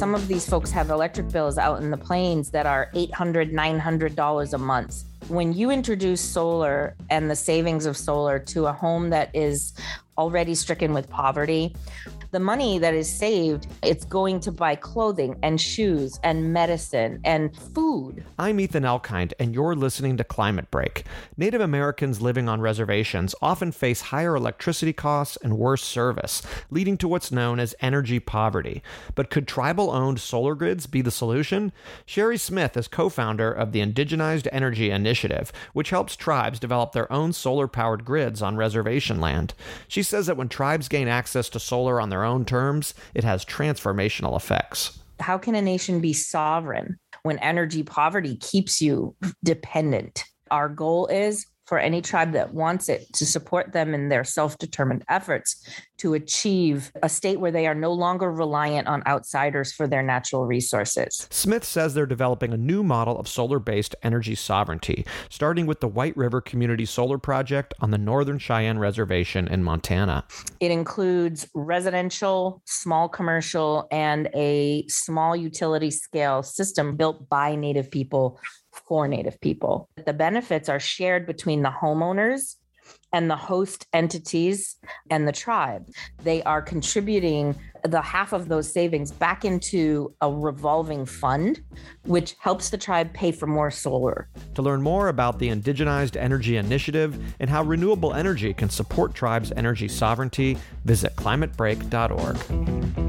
Some of these folks have electric bills out in the plains that are $800, $900 a month. When you introduce solar and the savings of solar to a home that is already stricken with poverty, the money that is saved, it's going to buy clothing and shoes and medicine and food. I'm Ethan Elkind, and you're listening to Climate Break. Native Americans living on reservations often face higher electricity costs and worse service, leading to what's known as energy poverty. But could tribal owned solar grids be the solution? Chéri Smith is co founder of the Indigenized Energy Initiative, which helps tribes develop their own solar powered grids on reservation land. She says that when tribes gain access to solar on their own terms, it has transformational effects. How can a nation be sovereign when energy poverty keeps you dependent? Our goal is for any tribe that wants it to support them in their self determined efforts to achieve a state where they are no longer reliant on outsiders for their natural resources. Smith says they're developing a new model of solar based energy sovereignty, starting with the White River Community Solar Project on the Northern Cheyenne Reservation in Montana. It includes residential, small commercial, and a small utility scale system built by Native people for Native people. The benefits are shared between the homeowners and the host entities and the tribe. They are contributing the half of those savings back into a revolving fund, which helps the tribe pay for more solar. To learn more about the Indigenized Energy Initiative and how renewable energy can support tribes' energy sovereignty, visit climatebreak.org.